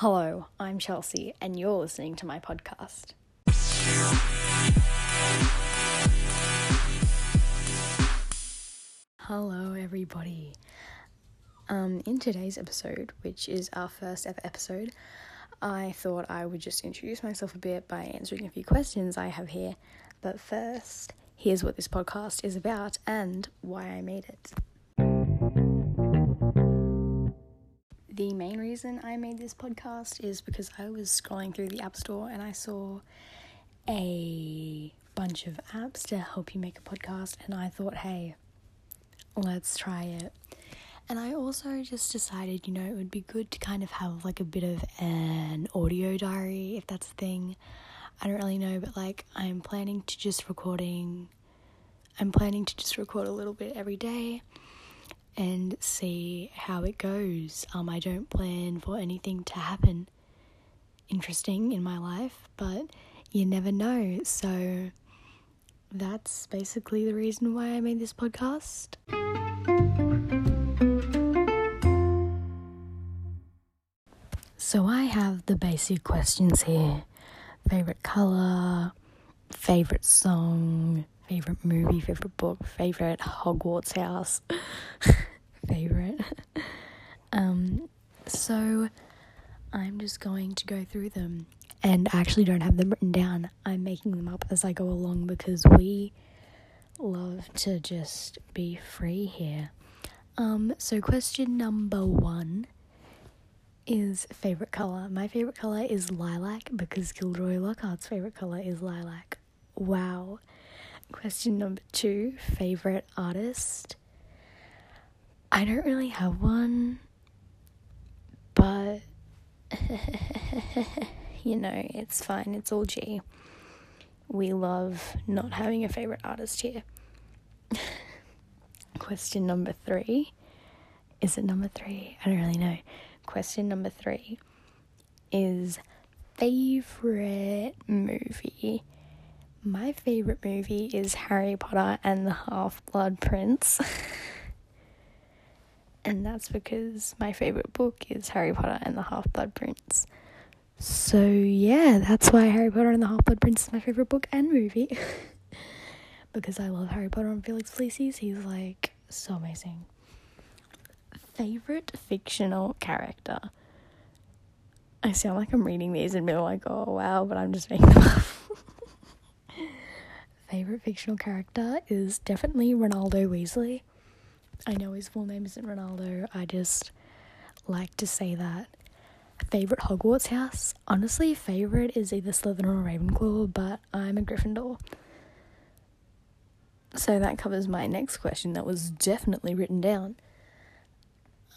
Hello, I'm Chelsea, and you're listening to my podcast. Hello, everybody. Um, in today's episode, which is our first ever episode, I thought I would just introduce myself a bit by answering a few questions I have here. But first, here's what this podcast is about and why I made it. The main reason I made this podcast is because I was scrolling through the App Store and I saw a bunch of apps to help you make a podcast, and I thought, hey, let's try it. And I also just decided, you know, it would be good to kind of have like a bit of an audio diary, if that's a thing. I don't really know, but like I'm planning to just recording, I'm planning to just record a little bit every day and see how it goes. Um, I don't plan for anything to happen interesting in my life, but you never know. So that's basically the reason why I made this podcast. So I have the basic questions here favorite color, favorite song, favorite movie, favorite book, favorite Hogwarts house, favorite. um, so I'm just going to go through them, and I actually don't have them written down. I'm making them up as I go along because we love to just be free here. Um, so question number one is favorite color. My favorite color is lilac because Gilderoy Lockhart's favorite color is lilac. Wow. Question number two favorite artist. I don't really have one, but you know, it's fine. It's all G. We love not having a favorite artist here. Question number three. Is it number three? I don't really know. Question number three is favorite movie. My favorite movie is Harry Potter and the Half Blood Prince. and that's because my favorite book is Harry Potter and the Half Blood Prince. So, yeah, that's why Harry Potter and the Half Blood Prince is my favorite book and movie. because I love Harry Potter and Felix Felicis. He's like so amazing. Favorite fictional character. I sound like I'm reading these and being like, oh wow, but I'm just making them up. Favorite fictional character is definitely Ronaldo Weasley. I know his full name isn't Ronaldo, I just like to say that. Favorite Hogwarts house? Honestly, favorite is either Slytherin or Ravenclaw, but I'm a Gryffindor. So that covers my next question that was definitely written down.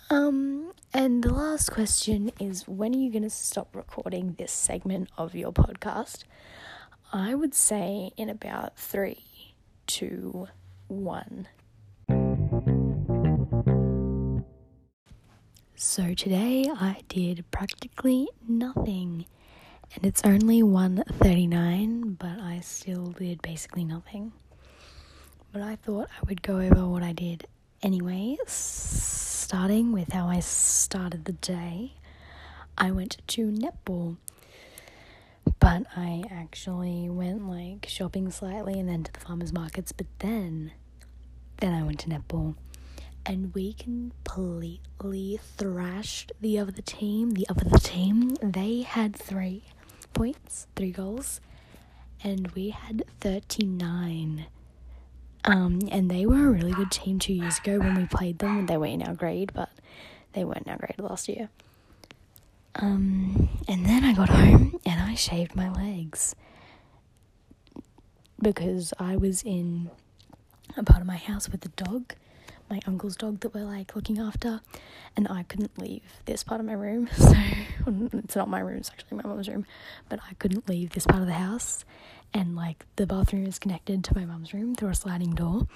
Um, and the last question is when are you going to stop recording this segment of your podcast? I would say in about three, two, one. So today I did practically nothing. And it's only 1:39, but I still did basically nothing. But I thought I would go over what I did anyway, starting with how I started the day. I went to netball. But I actually went like shopping slightly and then to the farmers markets, but then then I went to netball and we completely thrashed the other team. The other team, they had three points, three goals, and we had 39. Um, and they were a really good team two years ago when we played them. They were in our grade, but they weren't in our grade last year. Um, and then I got home and I shaved my legs because I was in a part of my house with the dog, my uncle's dog that we're like looking after, and I couldn't leave this part of my room. So it's not my room, it's actually my mom's room, but I couldn't leave this part of the house, and like the bathroom is connected to my mom's room through a sliding door.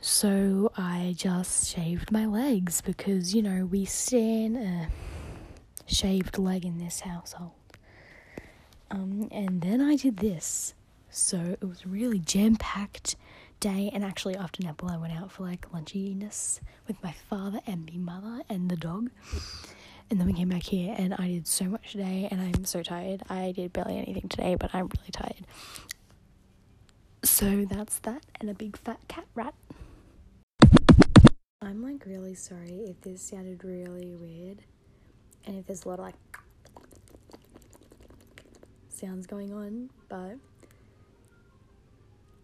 So I just shaved my legs because you know we stand a shaved leg in this household. Um, and then I did this. So it was really jam packed day. And actually, after netball, I went out for like lunchiness with my father and my mother and the dog. And then we came back here and I did so much today and I'm so tired. I did barely anything today, but I'm really tired. So that's that and a big fat cat rat. I'm like really sorry if this sounded really weird and if there's a lot of like sounds going on, but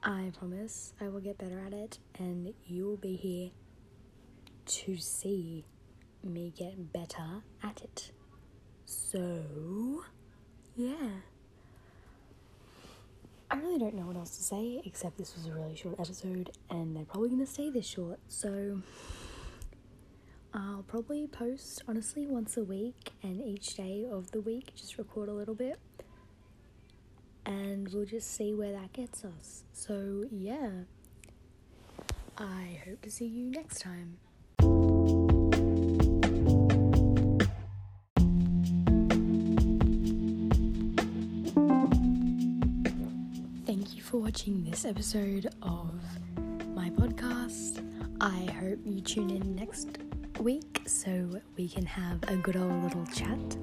I promise I will get better at it and you will be here to see me get better at it. So, yeah. I really don't know what else to say except this was a really short episode and they're probably going to stay this short. So, I'll probably post honestly once a week and each day of the week just record a little bit and we'll just see where that gets us. So, yeah. I hope to see you next time. Thank you for watching this episode of my podcast. I hope you tune in next week so we can have a good old little chat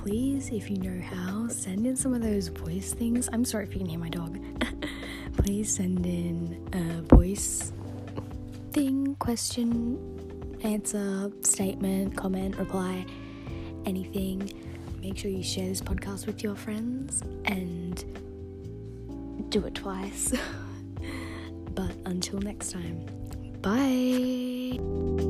please, if you know how, send in some of those voice things. I'm sorry if you can hear my dog. please send in a voice thing, question, answer, statement, comment, reply, anything. Make sure you share this podcast with your friends and do it twice. but until next time, bye.